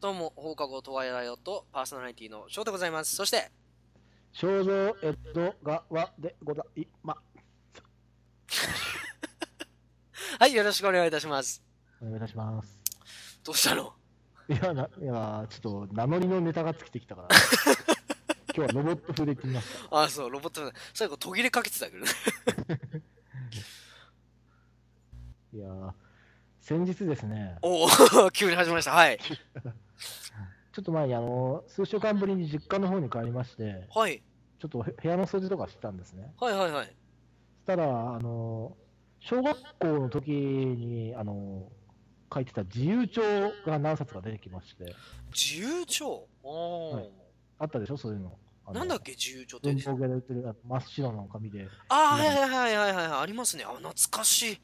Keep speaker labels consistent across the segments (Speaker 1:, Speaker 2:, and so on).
Speaker 1: どうも、放課後トワイライオットパーソナリティの翔でございます。そして、
Speaker 2: 少女江戸川でございま
Speaker 1: はい、よろしくお願いいたします。
Speaker 2: お願いいたします。
Speaker 1: どうしたの？
Speaker 2: いや、な、いや、ちょっと名乗りのネタが尽きてきたから。今日はロボット風で行ってみました。
Speaker 1: あ、そう、ロボット、最後途切れかけてたけどね。
Speaker 2: いや、先日ですね、
Speaker 1: おお、急に始まりました。はい。
Speaker 2: ちょっと前にあの、数週間ぶりに実家の方に帰りまして、
Speaker 1: はい。
Speaker 2: ちょっと部屋の掃除とかしてたんですね。
Speaker 1: はいはいはい。
Speaker 2: そしたら、あの、小学校の時に、あの、書いてた自由帳が何冊か出てきまして、
Speaker 1: 自由帳？
Speaker 2: はいあったでしょ、そういうの。
Speaker 1: なんだっけ、自由帳って
Speaker 2: 文。房具屋で売ってる真っ白の紙で。
Speaker 1: あー、はいはいはいはいはい。ありますね。あ、懐かしい。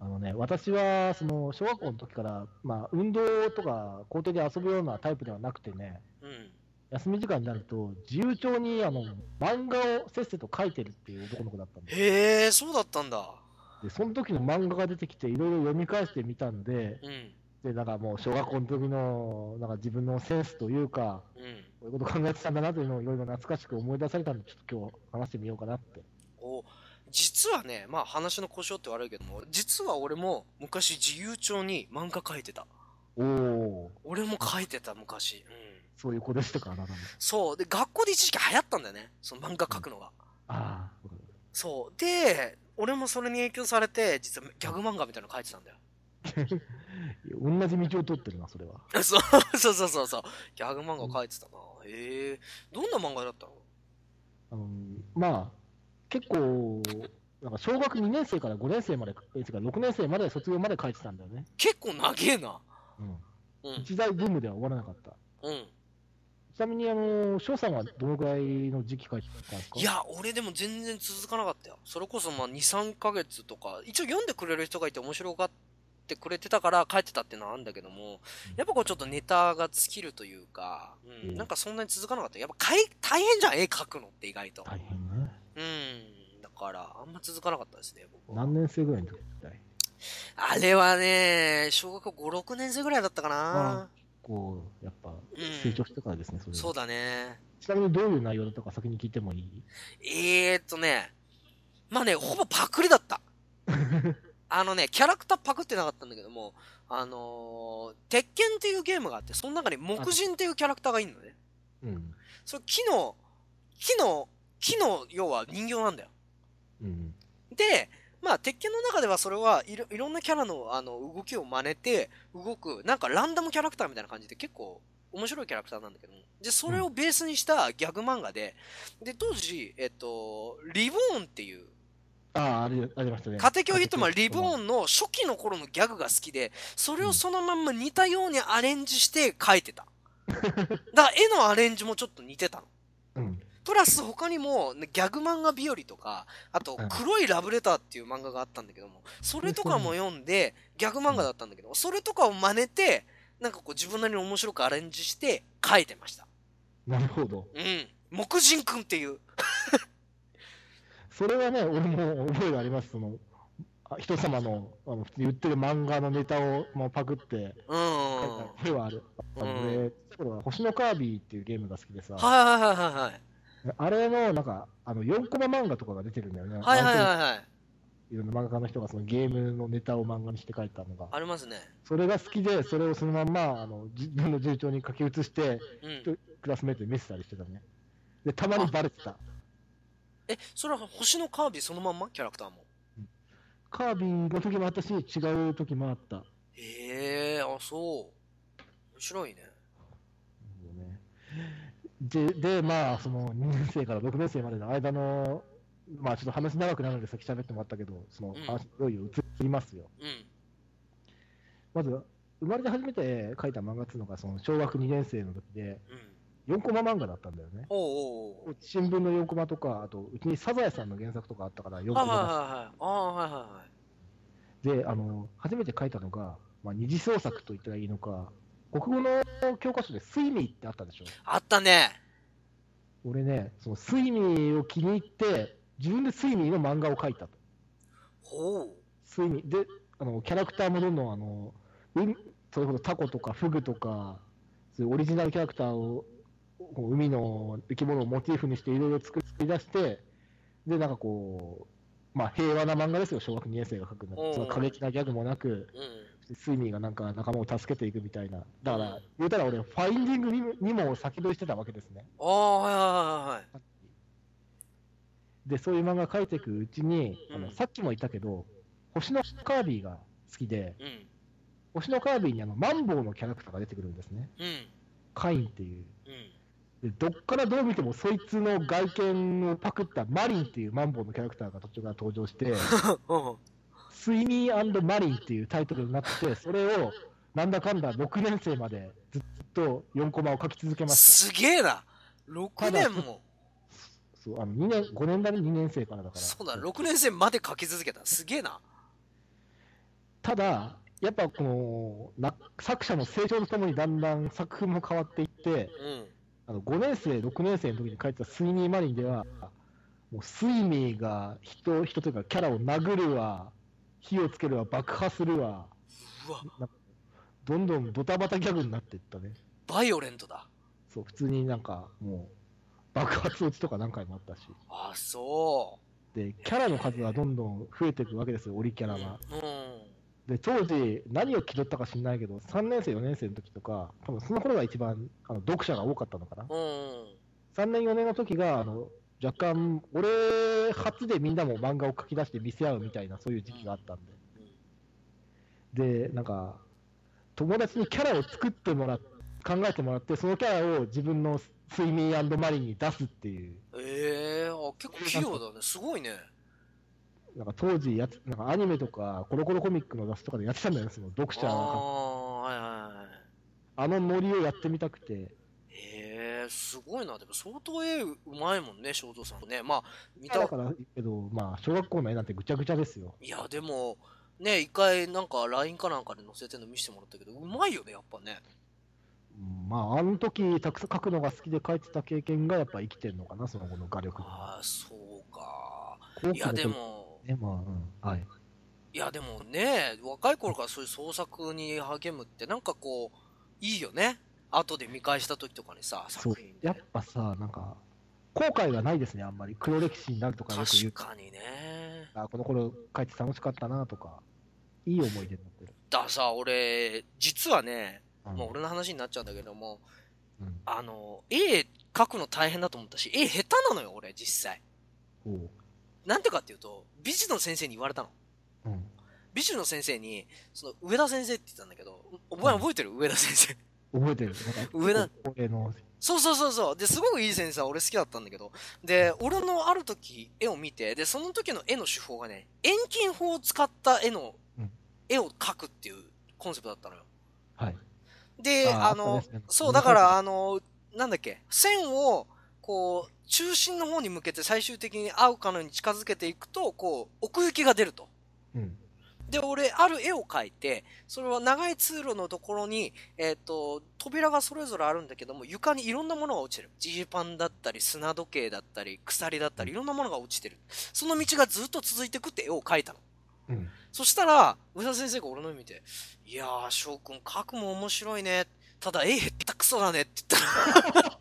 Speaker 2: あのね、私はその小学校の時から、まあ、運動とか校庭で遊ぶようなタイプではなくてね、
Speaker 1: うん。
Speaker 2: 休み時間になると、自由帳にあの漫画をせっせと書いてるっていう男の子だったんで、
Speaker 1: へえ、そうだったんだ。
Speaker 2: でその時の漫画が出てきて、いろいろ読み返してみたんで、
Speaker 1: うん。
Speaker 2: でなんかもう小学校の時のなんか自分のセンスというか、
Speaker 1: うん。
Speaker 2: こういうこと考えてたんだなというのをいろいろ懐かしく思い出されたんで、ちょっと今日話してみようかなって。
Speaker 1: お実はね、まあ話の故障って悪いけども、実は俺も昔自由帳に漫画書いてた。
Speaker 2: おお、
Speaker 1: 俺も書いてた昔。うん。
Speaker 2: そういう子でしたか、あな。
Speaker 1: そう。で、学校で一時期流行ったんだよね。その漫画書くのが。
Speaker 2: ああ、
Speaker 1: そう。で、俺もそれに影響されて、実はギャグ漫画みたいなの書いてたんだよ。
Speaker 2: 同じ道を通ってるな、それは。
Speaker 1: そうそうそうそうそう。ギャグ漫画書いてたな。へえ。どんな漫画だったの？
Speaker 2: あのまあ、結構、なんか小学2年生から5年生まで、え違う6年生まで卒業まで書いてたんだよね。
Speaker 1: 結構長えな。
Speaker 2: うん。
Speaker 1: うん。
Speaker 2: 一大ブームでは終わらなかった。
Speaker 1: うん。
Speaker 2: ちなみに、あの、翔さんはどのくらいの時期書いてたんですか？
Speaker 1: いや、俺でも全然続かなかったよ。それこそまあ2、3ヶ月とか、一応読んでくれる人がいて面白がってくれてたから書いてたっていうのはあるんだけども、やっぱこうちょっとネタが尽きるというか、うん、
Speaker 2: うん
Speaker 1: なんかそんなに続かなかった。やっぱかい大変じゃん、絵描くのって意外と。
Speaker 2: 大変ね。
Speaker 1: うん。だから、あんま続かなかったですね、僕は。
Speaker 2: 何年生ぐらいの時だい？
Speaker 1: あれはね、小学校5、6年生ぐらいだったかな。
Speaker 2: こう、やっぱ
Speaker 1: うん、
Speaker 2: 成長してからですね、それは
Speaker 1: そうだね。
Speaker 2: ちなみにどういう内容だったか先に聞いてもいい？
Speaker 1: えーっとね、まあね、ほぼパクリだった。あのね、キャラクターパクってなかったんだけども、あのー、鉄拳っていうゲームがあって、その中に木人っていうキャラクターがいるのね。
Speaker 2: うん。
Speaker 1: それ木の、木の、木の、要は人形なんだよ。
Speaker 2: うん。
Speaker 1: で、まあ、鉄拳の中ではそれはいろいろんなキャラのあの動きを真似て動く、なんかランダムキャラクターみたいな感じで結構面白いキャラクターなんだけども。で、それをベースにしたギャグ漫画で、で、当時、えっと、リボーンっていう、
Speaker 2: ああ、ありありましたね。
Speaker 1: 家庭教ヒットマンリボー
Speaker 2: ン。
Speaker 1: ンの初期の頃のギャグが好きで、それをそのまんま似たようにアレンジして描いてた。だから絵のアレンジもちょっと似てたの。
Speaker 2: うん。
Speaker 1: プラス他にもねギャグ漫画日和とか、あと
Speaker 2: うん
Speaker 1: 黒いラブレターっていう漫画があったんだけども、それとかも読んで、ギャグ漫画だったんだけど、それとかを真似て、なんかこう自分なりに面白くアレンジして書いてました。
Speaker 2: なるほど。
Speaker 1: うん。木人くんっていう。
Speaker 2: それはね、俺も覚えがあります。その、あ人様の、あの、普通に売ってる漫画のネタを、まあ、パクって、
Speaker 1: うん。
Speaker 2: 書いた覚えはある。あの
Speaker 1: うん
Speaker 2: 俺、ちっちゃい頃は星のカービィっていうゲームが好きでさ、
Speaker 1: はいはいはいはいはい。
Speaker 2: あれの、なんか、あの、4コマ漫画とかが出てるんだよね。
Speaker 1: はいはいはい
Speaker 2: い。
Speaker 1: はい。
Speaker 2: いろんな漫画家の人がそのゲームのネタを漫画にして書いたのが。
Speaker 1: ありますね。
Speaker 2: それが好きで、それをそのまんま、あの、自分の重調に書き写して、
Speaker 1: うん。
Speaker 2: クラスメートに見せたりしてたね。で、たまにバレてた。
Speaker 1: え、それは星のカービィそのまんま？キャラクターも。
Speaker 2: カービィの時もあったし、違う時もあった。
Speaker 1: へえ、あ、そう。面白いね。
Speaker 2: ねで、で、まあ、その2年生から6年生までの間の、まあ、ちょっと話長くなるので、さっき喋ってもらったけど、その
Speaker 1: うん
Speaker 2: 話、いよいよ移りますよ。
Speaker 1: うん。
Speaker 2: まず、生まれて初めて書いた漫画っていうのが、その小学2年生の時で、
Speaker 1: うん。
Speaker 2: 4コマ漫画だったんだよね。
Speaker 1: おう
Speaker 2: 新聞の4コマとか、あと、うちにサザエさんの原作とかあったから、4コマ
Speaker 1: はいはい。ああ、はいはいはい。
Speaker 2: で、あの、初めて書いたのが、まあ、二次創作と言ったらいいのか、国語の教科書で睡眠ってあったでしょ？
Speaker 1: あったね。
Speaker 2: 俺ね、その睡眠を気に入って、自分で睡眠の漫画を描いたと。
Speaker 1: ほう。
Speaker 2: 睡眠。で、あの、キャラクターもどんどん、あの、うんそれこそタコとかフグとか、そういうオリジナルキャラクターを、海の生き物をモチーフにしていろいろ作り出して、で、なんかこう、まあ平和な漫画ですよ、小学2年生が描くの。その過激なギャグもなく、
Speaker 1: うん。
Speaker 2: スイミーがなんか仲間を助けていくみたいな。だから、言うたら俺、ファインディングにもにも先取りしてたわけですね。
Speaker 1: ああ、はいはいはいはい。
Speaker 2: で、そういう漫画描いていくうちに、あ
Speaker 1: うん
Speaker 2: のさっきも言ったけど、星のカービィが好きで、
Speaker 1: うん。
Speaker 2: 星のカービィにあのマンボウのキャラクターが出てくるんですね。
Speaker 1: うん。
Speaker 2: カインっていう。
Speaker 1: うん。
Speaker 2: でどっからどう見てもそいつの外見をパクったマリンっていうマンボウのキャラクターが途中から登場して、
Speaker 1: うん。
Speaker 2: スイミーマリンっていうタイトルになって、それをなんだかんだ6年生までずっと4コマを書き続けました。
Speaker 1: すげえな。6年も。
Speaker 2: そうあの2年5年だね、2年生からだから。
Speaker 1: そうだ、6年生まで書き続けた。すげえな。
Speaker 2: ただ、やっぱこのな作者の成長とともにだんだん作風も変わっていって、
Speaker 1: うん。
Speaker 2: あの5年生、6年生の時に書いてたスイミーマリンでは、もうスイミーが人、人というかキャラを殴るわ、火をつけるわ、爆破するわ、
Speaker 1: うわ、
Speaker 2: なんかどんどんドタバタギャグになっていったね。
Speaker 1: バイオレントだ。
Speaker 2: そう、普通になんかもう、爆発落ちとか何回もあったし。
Speaker 1: あ、そ
Speaker 2: で、キャラの数はどんどん増えていくわけですよ、オリキャ
Speaker 1: う。
Speaker 2: ラが。
Speaker 1: うん。
Speaker 2: で、当時、何を気取ったか知んないけど、3年生、4年生の時とか、多分その頃が一番あの読者が多かったのかな。
Speaker 1: うん。
Speaker 2: 3年、4年の時が、あの、若干、俺初でみんなも漫画を書き出して見せ合うみたいな、そういう時期があったんで。で、なんか、友達にキャラを作ってもらっ考えてもらって、そのキャラを自分のスイミーマリンに出すっていう、
Speaker 1: ええあ、結構器用だね。すごいね。
Speaker 2: なんか当時やつ、なんかアニメとか、コロコロコミックの雑誌とかでやってたんだよね、その読者
Speaker 1: ああ
Speaker 2: が。
Speaker 1: はいはいはい。
Speaker 2: あのノリをやってみたくて、
Speaker 1: へえすごいな。でも相当絵うまいもんね、正蔵さんね。まあ、見た
Speaker 2: だ、から、けど、まあ、小学校の絵なんてぐちゃぐちゃですよ。
Speaker 1: いや、でも、ね、一回なんか LINE かなんかで載せてるの見せてもらったけど、うまいよね、やっぱね。
Speaker 2: うんまあ、あの時、たくさん描くのが好きで描いてた経験がやっぱ生きてるのかな、その後の画力に。
Speaker 1: ああ、そうか。
Speaker 2: 高
Speaker 1: いや、でも、
Speaker 2: ね、まあ、うん、はい。
Speaker 1: いや、でもね、若い頃からそういう創作に励むって、なんかこう、いいよね。後で見返した時とかにさ、作品、
Speaker 2: やっ
Speaker 1: で。
Speaker 2: ぱさ、なんか、後悔がないですね、あんまり。黒歴史になるとかよく言う。
Speaker 1: 確かにね。
Speaker 2: あこの頃描いて楽しかったなとか、いい思い出になってる。
Speaker 1: ださ、俺、実はね、
Speaker 2: うん
Speaker 1: もう俺の話になっちゃうんだけども、
Speaker 2: うん
Speaker 1: あの、絵描くの大変だと思ったし、絵下手なのよ、俺、実際。なんてかっていうと、美術の先生に言われたの。
Speaker 2: うん。
Speaker 1: 美術の先生に、その、上田先生って言ったんだけど、お前覚えてる？上田先生。
Speaker 2: 覚えてる？
Speaker 1: 上田。
Speaker 2: 俺の、
Speaker 1: そうそうそうそう。で、すごくいい先生は俺好きだったんだけど、で、俺のある時、絵を見て、で、その時の絵の手法がね、遠近法を使った絵の
Speaker 2: うん、
Speaker 1: 絵を描くっていうコンセプトだったのよ。
Speaker 2: はい。
Speaker 1: で、
Speaker 2: あ
Speaker 1: の
Speaker 2: ね、
Speaker 1: そう、だから、あの、なんだっけ、線を、こう、中心の方に向けて最終的に合うかのように近づけていくと、こう、奥行きが出ると。
Speaker 2: うん。
Speaker 1: で、俺、ある絵を描いて、それは長い通路のところに、えっ、と、扉がそれぞれあるんだけども、床にいろんなものが落ちてる。ジーパンだったり、砂時計だったり、鎖だったり、いろんなものが落ちてる。その道がずっと続いていくって絵を描いたの。
Speaker 2: うん。
Speaker 1: そしたら、上田先生が俺の絵見て、いやー、翔くん、描くも面白いね。ただ、絵へったくそだねって言ったら、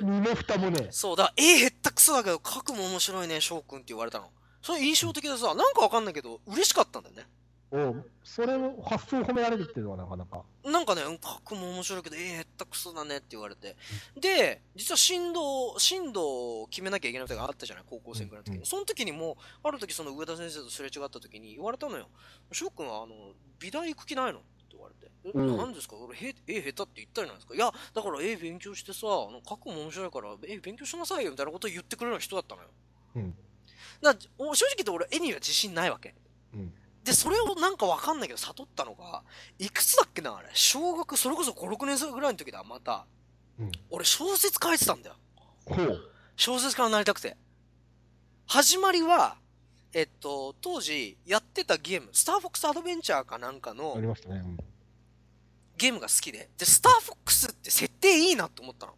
Speaker 2: 身も蓋もね、
Speaker 1: そうだ、絵へったくそだけど、描くも面白いね、翔くんって言われたの。それ印象的でさ、なんかわかんないけど、嬉しかったんだよね。
Speaker 2: おうそれを発想を褒められるっていうのはなかなか。
Speaker 1: なんかね、うん書くも面白いけど、ええー、へったくそだねって言われて。で、実は進路、進路を決めなきゃいけない時があったじゃない、高校生ぐらいの時に。
Speaker 2: うん
Speaker 1: その時にも、ある時その上田先生とすれ違った時に言われたのよ。翔くんは、あの、美大行く気ないの？って言われて。え、
Speaker 2: うん
Speaker 1: 何ですか？俺、へ、絵下手って言ったじゃないですか？いや、だから絵勉強してさ、書くも面白いから、絵勉強しなさいよみたいなことを言ってくれる人だったのよ。
Speaker 2: うん。
Speaker 1: だ正直言って俺、絵には自信ないわけ。
Speaker 2: うん。
Speaker 1: で、それをなんかわかんないけど悟ったのが、いくつだっけな、あれ。小学、それこそ5、6年生ぐらいの時だ、また。
Speaker 2: うん。
Speaker 1: 俺小説書いてたんだよ。小説家になりたくて。始まりは、えっと、当時やってたゲーム、スターフォックスアドベンチャーかなんか
Speaker 2: あ
Speaker 1: の
Speaker 2: りましたね。うん。
Speaker 1: ゲームが好きで。で、スターフォックスって設定いいなと思ったの。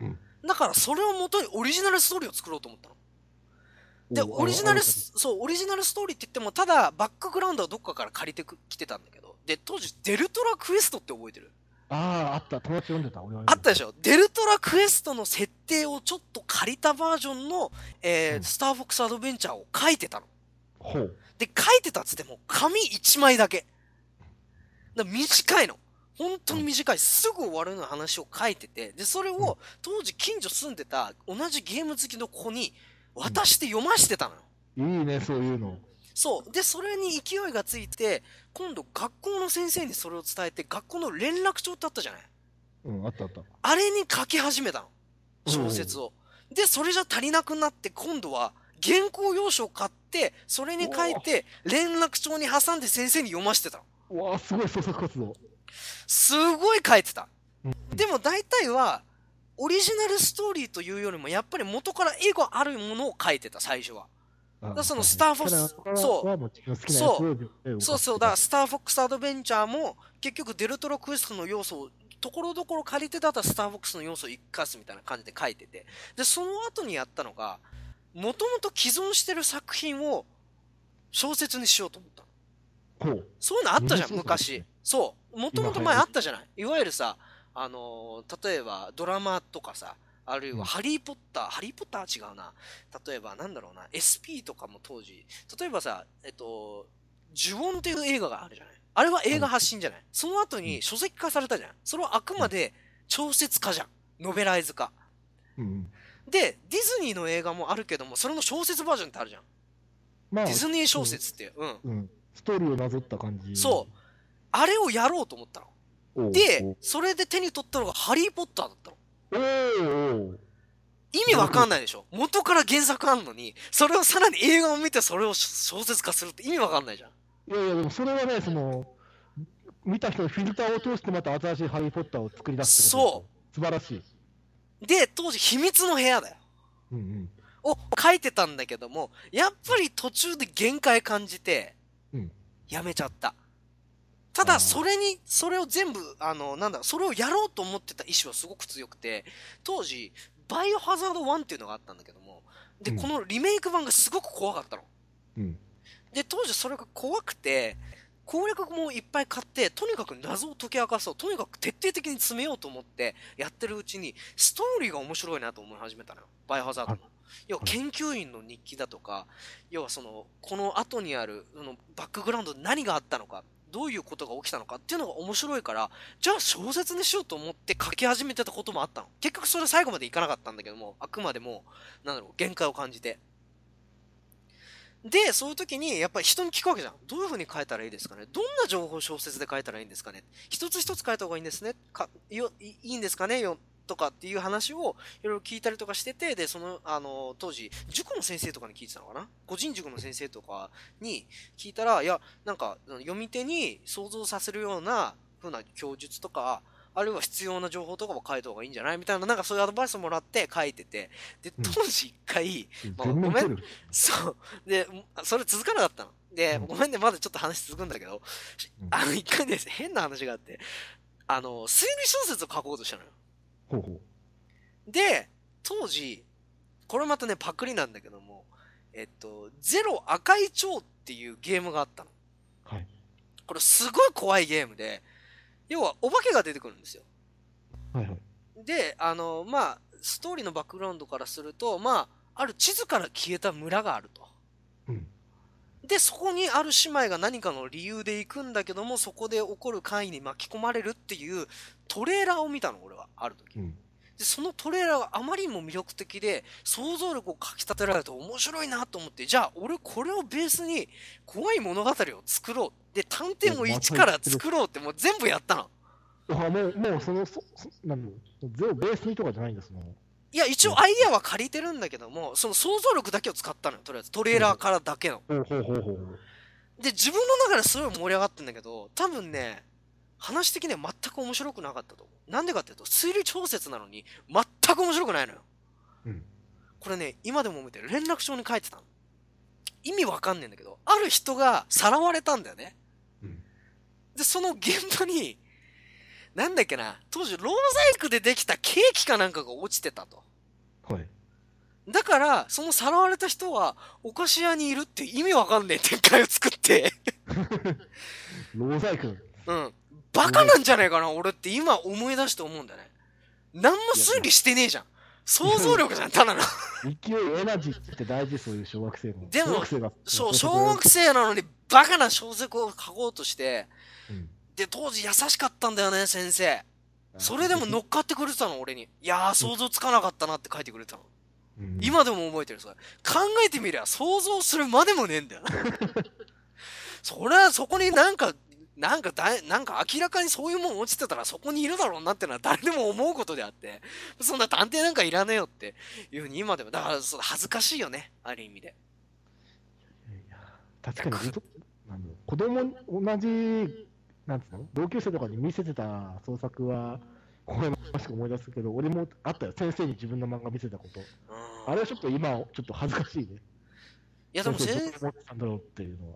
Speaker 2: うん
Speaker 1: だからそれをもとにオリジナルストーリーを作ろうと思ったの。で、オリジナルそう、オリジナルストーリーって言っても、ただ、バックグラウンドはどっかから借りてくきてたんだけど、で、当時、デルトラクエストって覚えてる？
Speaker 2: ああ、あった。友達読んでた。俺は
Speaker 1: あったでしょ？デルトラクエストの設定をちょっと借りたバージョンの、えー
Speaker 2: うん
Speaker 1: スターフォックスアドベンチャーを書いてたの。
Speaker 2: ほう。
Speaker 1: で、書いてたっつっても、紙1枚だけ。だ短いの。本当に短い。すぐ終わるような話を書いてて、で、それ
Speaker 2: うん
Speaker 1: を当時近所住んでた同じゲーム好きの子に渡して読ましてたのよ。
Speaker 2: いいね、そういうの。
Speaker 1: そう。で、それに勢いがついて、今度学校の先生にそれを伝えて、学校の連絡帳ってあったじゃない？
Speaker 2: うん、あったあった。
Speaker 1: あれに書き始めたの。小説を。で、それじゃ足りなくなって、今度は原稿用紙を買って、それに書いて、連絡帳に挟んで先生に読ませてたの。
Speaker 2: うわあ、すごい創作活動。
Speaker 1: すごい書いてた。
Speaker 2: うん
Speaker 1: でも大体は、オリジナルストーリーというよりも、やっぱり元から絵があるものを書いてた、最初は。
Speaker 2: あ
Speaker 1: らそのスターフォックスそうそうそう、だからスターフォックスアドベンチャーも、結局デルトロクエストの要素を、ところどころ借りてたらスターフォックスの要素を生かすみたいな感じで書いてて。で、その後にやったのが、もともと既存してる作品を小説にしようと思ったの。そういうのあったじゃん、昔
Speaker 2: ね。
Speaker 1: そう。もともと前あったじゃない。いわゆるさ、あのー例えばドラマとかさ、あるい
Speaker 2: うん
Speaker 1: はハリーポッター、ハリーポッターは違うな。例えばなんだろうな、SP とかも当時、例えばさ、えっと、呪音っていう映画があるじゃない？あれは映画発信じゃない？その後に書籍化されたじゃん。それはあくまで小説化じゃん。ノベライズ化。
Speaker 2: うん。
Speaker 1: で、ディズニーの映画もあるけども、それの小説バージョンってあるじゃん。
Speaker 2: まあ
Speaker 1: ディズニー小説っていう。うん。
Speaker 2: うん。ストーリーをなぞった感じ。
Speaker 1: そう。あれをやろうと思ったの。で、それで手に取ったのがハリー・ポッターだったの。意味わかんないでしょ元から原作あんのに、それをさらに映画を見てそれを小説化するって意味わかんないじゃん。
Speaker 2: いやいや、でもそれはね、その、見た人のフィルターを通してまた新しいハリー・ポッターを作り出すってことですよ素晴らしい。
Speaker 1: で、当時秘密の部屋だよ。
Speaker 2: うんうん。
Speaker 1: を書いてたんだけども、やっぱり途中で限界感じて、
Speaker 2: うん
Speaker 1: やめちゃった。ただ、それに、それを全部、あの、なんだ、それをやろうと思ってた意志はすごく強くて、当時、バイオハザード1っていうのがあったんだけども、で、
Speaker 2: うん
Speaker 1: このリメイク版がすごく怖かったの。
Speaker 2: うん。
Speaker 1: で、当時それが怖くて、攻略もいっぱい買って、とにかく謎を解き明かそう。とにかく徹底的に詰めようと思ってやってるうちに、ストーリーが面白いなと思い始めたのよ。バイオハザードの。要は研究員の日記だとか、要はその、この後にある、そのバックグラウンドで何があったのか、どういうことが起きたのかっていうのが面白いから、じゃあ小説にしようと思って書き始めてたこともあったの。結局それ最後までいかなかったんだけども、あくまでも、なんだろう、限界を感じて。で、そういう時に、やっぱり人に聞くわけじゃん。どういう風に書いたらいいですかね？どんな情報を小説で書いたらいいんですかね？一つ一つ書いた方がいいんですね？かよいいいんですかね？よとかっていう話をいろいろ聞いたりとかしてて、で、その、あの、当時、塾の先生とかに聞いてたのかな？個人塾の先生とかに聞いたら、いや、なんか、読み手に想像させるような風な供述とか、あるいは必要な情報とかも書いた方がいいんじゃない？みたいな、なんかそういうアドバイスもらって書いてて、で、
Speaker 2: うん。
Speaker 1: 当時一回、まあ
Speaker 2: 全面
Speaker 1: ごめん。そう。で、それ続かなかったの。で、
Speaker 2: うん。
Speaker 1: ごめんね、まだちょっと話続くんだけど、
Speaker 2: うん。
Speaker 1: あの、一回ですね、変な話があって、あの、推理小説を書こうとしたのよ。
Speaker 2: ほうほ
Speaker 1: で、当時、これまたね、パクリなんだけども、えっと、ゼロ赤い蝶っていうゲームがあったの。
Speaker 2: う。はい。
Speaker 1: これすごい怖いゲームで、要はお化けが出てくるんですよ。
Speaker 2: はいはい。
Speaker 1: で、あの、まあ、ストーリーのバックグラウンドからすると、まあ、ある地図から消えた村があると。
Speaker 2: うん。
Speaker 1: で、そこにある姉妹が何かの理由で行くんだけども、そこで起こる会に巻き込まれるっていうトレーラーを見たの、俺は、ある時。
Speaker 2: うん。
Speaker 1: で、そのトレーラーがあまりにも魅力的で、想像力をかき立てられると面白いなと思って、じゃあ、俺これをベースに怖い物語を作ろう。で、探偵も一から作ろうってもう全部やったの。
Speaker 2: あ、もう、もう、その、そ、そなベースにとかじゃないんですね。
Speaker 1: いや、一応アイデアは借りてるんだけども、その想像力だけを使ったのよ、とりあえず。トレーラーからだけの。
Speaker 2: ほうほうほうほう。
Speaker 1: で、自分の中ですごい盛り上がってんだけど、多分ね、話的には全く面白くなかったと思う。なんでかっていうと、推理調節なのに、全く面白くないのよ。
Speaker 2: うん。
Speaker 1: これね、今でも見てる連絡帳に書いてたの。意味わかんねえんだけど、ある人がさらわれたんだよね。
Speaker 2: うん。
Speaker 1: で、その現場に、なんだっけな、当時、ロー細工でできたケーキかなんかが落ちてたと。
Speaker 2: はい。
Speaker 1: だから、そのさらわれた人は、お菓子屋にいるって意味わかんねえ展開を作って、
Speaker 2: ローザイク、
Speaker 1: うん。バカなんじゃないかな、俺って今思い出して思うんだよね。何も推理してねえじゃん。想像力じゃん、ただの。
Speaker 2: 勢い、エナジーって大事、そういう小学生の。
Speaker 1: でも
Speaker 2: 小学生が
Speaker 1: そう、小学生なのにバカな小説を書こうとして、
Speaker 2: うん
Speaker 1: で、当時優しかったんだよね、先生。それでも乗っかってくれてたの、俺に。いやー、想像つかなかったなって書いてくれてたの。
Speaker 2: うん
Speaker 1: 今でも覚えてる、それ。考えてみりゃ、想像するまでもねえんだよ。それは、そこになんか、なんかだい、なんか明らかにそういうもん落ちてたらそこにいるだろうなってのは誰でも思うことであって、そんな探偵なんかいらねえよっていうふうに今でも、だから恥ずかしいよね、ある意味で。
Speaker 2: いや確かに。子供同じなんつうの？同級生とかに見せてた創作は微笑ましく思い出すけど俺もあったよ。先生に自分の漫画見せたこと。
Speaker 1: うん。
Speaker 2: あれはちょっと今ちょっと恥ずかしいね。
Speaker 1: いやでも
Speaker 2: 先
Speaker 1: 先
Speaker 2: 生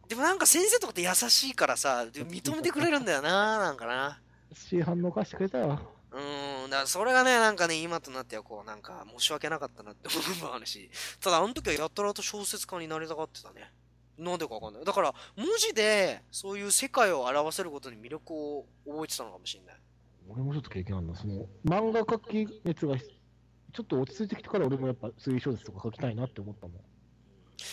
Speaker 1: でもなんか先生とかって優しいからさ、で認めてくれるんだよな、なんかな。
Speaker 2: 市反応貸してくれたよ
Speaker 1: うーん、だからそれがね、なんかね、今となってはこう、なんか申し訳なかったなって思うもあるし、ただあの時はやたらと小説家になりたがってたね。なんでかわかんない。だから、文字でそういう世界を表せることに魅力を覚えてたのかもしれない。
Speaker 2: 俺もちょっと経験あるなその漫画描き熱がちょっと落ち着いてきてから俺もやっぱ推理小説とか書きたいなって思ったもん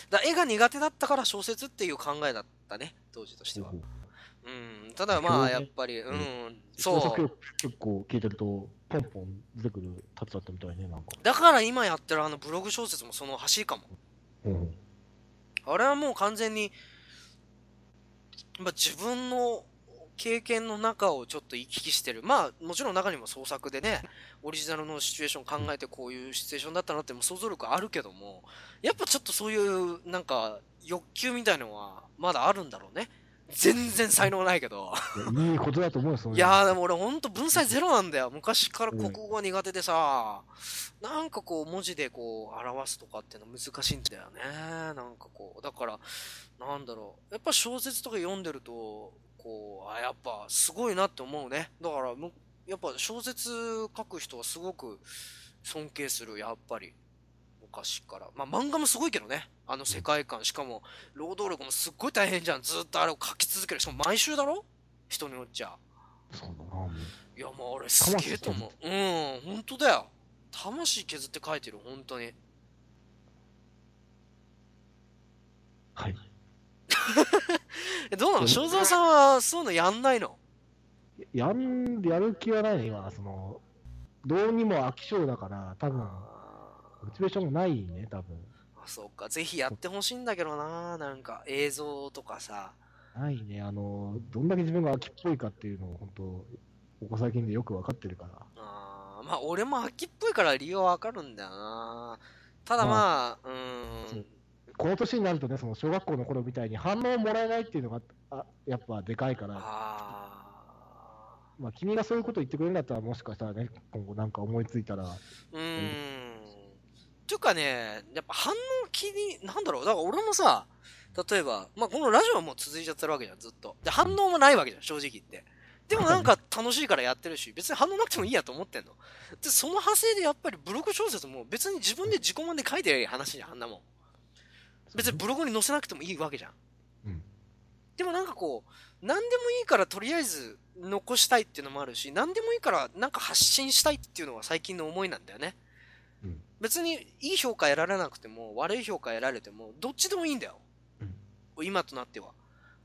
Speaker 1: だ絵が苦手だったから小説っていう考えだったね、当時としては。うん、ただまあ、やっぱり、うん、そう。
Speaker 2: 結構聞いてるとポンポン出てくるタッチだったみたいねなんか
Speaker 1: だから今やってるあのブログ小説もその走りかも。
Speaker 2: うん
Speaker 1: あれはもう完全に、まあ、自分の経験の中をちょっと行き来してる。まあ、もちろん中にも創作でね、オリジナルのシチュエーション考えてこういうシチュエーションだったなっても想像力あるけども、やっぱちょっとそういう、なんか、欲求みたいのはまだあるんだろうね。全然才能ないけど。
Speaker 2: いやいいことだと思うよ、そうい
Speaker 1: やーでも俺ほんと文才ゼロなんだよ。昔から国語が苦手でさ、なんかこう文字でこう表すとかっていうの難しいんだよね。なんかこう、だから、なんだろう。やっぱ小説とか読んでると、こう、あ、やっぱすごいなって思うね。だからむ、やっぱ小説書く人はすごく尊敬する、やっぱり。昔から。まあ漫画もすごいけどね。あの世界観。しかも、労働力もすっごい大変じゃん。ずっとあれを書き続ける。しかも毎週だろ？人によっちゃ。
Speaker 2: そうだな。
Speaker 1: いや、もう俺すげえと思う。うん、本当だよ。魂削って書いてる、本当に。
Speaker 2: はい。
Speaker 1: え、どうなの？
Speaker 2: うん
Speaker 1: 正蔵さんはそういうのやんないの？
Speaker 2: やん、やる気はないね、今。その、どうにも飽き性だから、多分、
Speaker 1: あ
Speaker 2: モチベーションもないね、多分。
Speaker 1: ーあ、そうか。ぜひやってほしいんだけどな。なんか映像とかさ。
Speaker 2: ないね、あの、どんだけ自分が飽きっぽいかっていうのを、本当ここ最近でよく分かってるから。
Speaker 1: あーまあ、俺も秋っぽいから理由はわかるんだよな。ただまあ、うー
Speaker 2: そうんこの年になるとね、その小学校の頃みたいに反応をもらえないっていうのが、あやっぱでかいから、
Speaker 1: あ
Speaker 2: まあ、君がそういうこと言ってくれるんだったら、もしかしたらね、今後なんか思いついたら、
Speaker 1: ーうーん。っていうかね、やっぱ反応気に、なんだろう、だから俺もさ、例えば、まあこのラジオはもう続いちゃってるわけじゃん、ずっと。で、反応もないわけじゃん、正直言って。でもなんか楽しいからやってるし、別に反応なくてもいいやと思ってんの。で、その派生でやっぱりブログ小説も別に自分で自己満で書いてりゃいい話じゃん、あんなもん。別にブログに載せなくてもいいわけじゃん。
Speaker 2: うん
Speaker 1: でもなんかこう、何でもいいからとりあえず残したいっていうのもあるし、何でもいいからなんか発信したいっていうのが最近の思いなんだよね。
Speaker 2: うん
Speaker 1: 別にいい評価得られなくても悪い評価得られてもどっちでもいいんだよ。今となっては。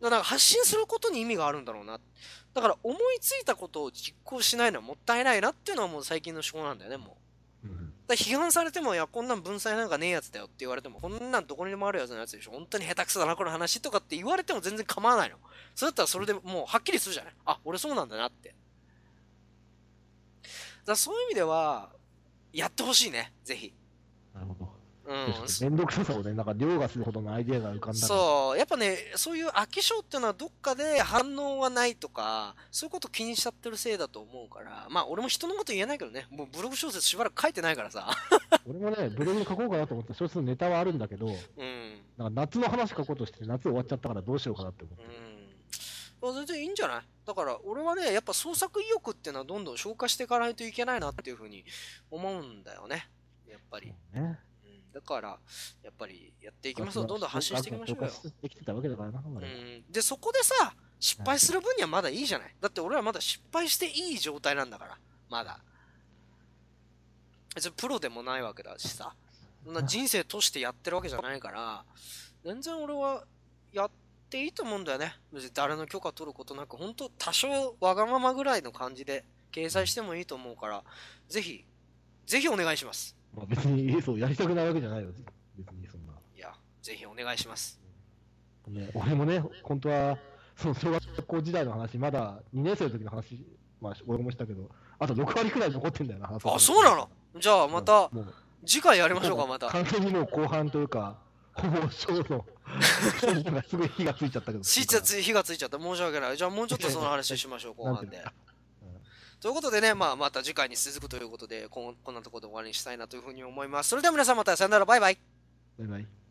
Speaker 1: だから発信することに意味があるんだろうな。だから思いついたことを実行しないのはもったいないなっていうのはもう最近の思考なんだよね、もう。だ批判されても、いや、こんなん文才なんかねえやつだよって言われても、こんなんどこにでもあるやつのやつでしょ。本当に下手くそだな、この話とかって言われても全然構わないの。それだったらそれでもうはっきりするじゃない。あ、俺そうなんだなって。だそういう意味では、やってほしいね、ぜひ。うん。
Speaker 2: めんどくささをね、なんか凌駕するほどのアイデアが浮かんだら
Speaker 1: そう、やっぱね、そういう飽き性っていうのはどっかで反応はないとか、そういうこと気にしちゃってるせいだと思うから、まあ俺も人のこと言えないけどね、もうブログ小説しばらく書いてないからさ。
Speaker 2: 俺もね、ブログに書こうかなと思った小説のネタはあるんだけど、
Speaker 1: うん。
Speaker 2: なんか夏の話書こうとして、夏終わっちゃったからどうしようかなって思って。
Speaker 1: うん。全然いいんじゃない？だから俺はね、やっぱ創作意欲っていうのはどんどん消化していかないといけないなっていうふうに思うんだよね。やっぱり。
Speaker 2: ね。
Speaker 1: うん、だから、やっぱりやっていきましょう。どんどん発信していきましょうよ。
Speaker 2: できてたわけだからな、
Speaker 1: う
Speaker 2: 俺
Speaker 1: ん、で、そこでさ、失敗する分にはまだいいじゃない。だって俺はまだ失敗していい状態なんだから。まだ。別にプロでもないわけだしさ。そんな人生としてやってるわけじゃないから、全然俺はやっていいと思うんだよね。別に誰の許可取ることなく、本当多少わがままぐらいの感じで掲載してもいいと思うから、ぜひ、ぜひお願いします。
Speaker 2: まあ、別に、そう、やりたくないわけじゃないよ。別にそんな。
Speaker 1: いや、ぜひお願いします。
Speaker 2: ね、俺もね、本当は、その小学校時代の話、まだ2年生の時の話、まあ、俺もしたけど、あと6割くらい残ってんだよな、話
Speaker 1: あ、そうなの？じゃあまた、次回やりましょうか、また。
Speaker 2: 完全にもう後半というか、ほぼショーの、すごい火がついちゃったけど。
Speaker 1: つい火がついちゃった。申し訳ない。じゃあもうちょっとその話しましょう、後半で。ということでね、まあ、また次回に続くということで、こんこんなところで終わりにしたいなというふうに思います。それでは皆さんまたさよなら、バイバイ。
Speaker 2: バイバイ。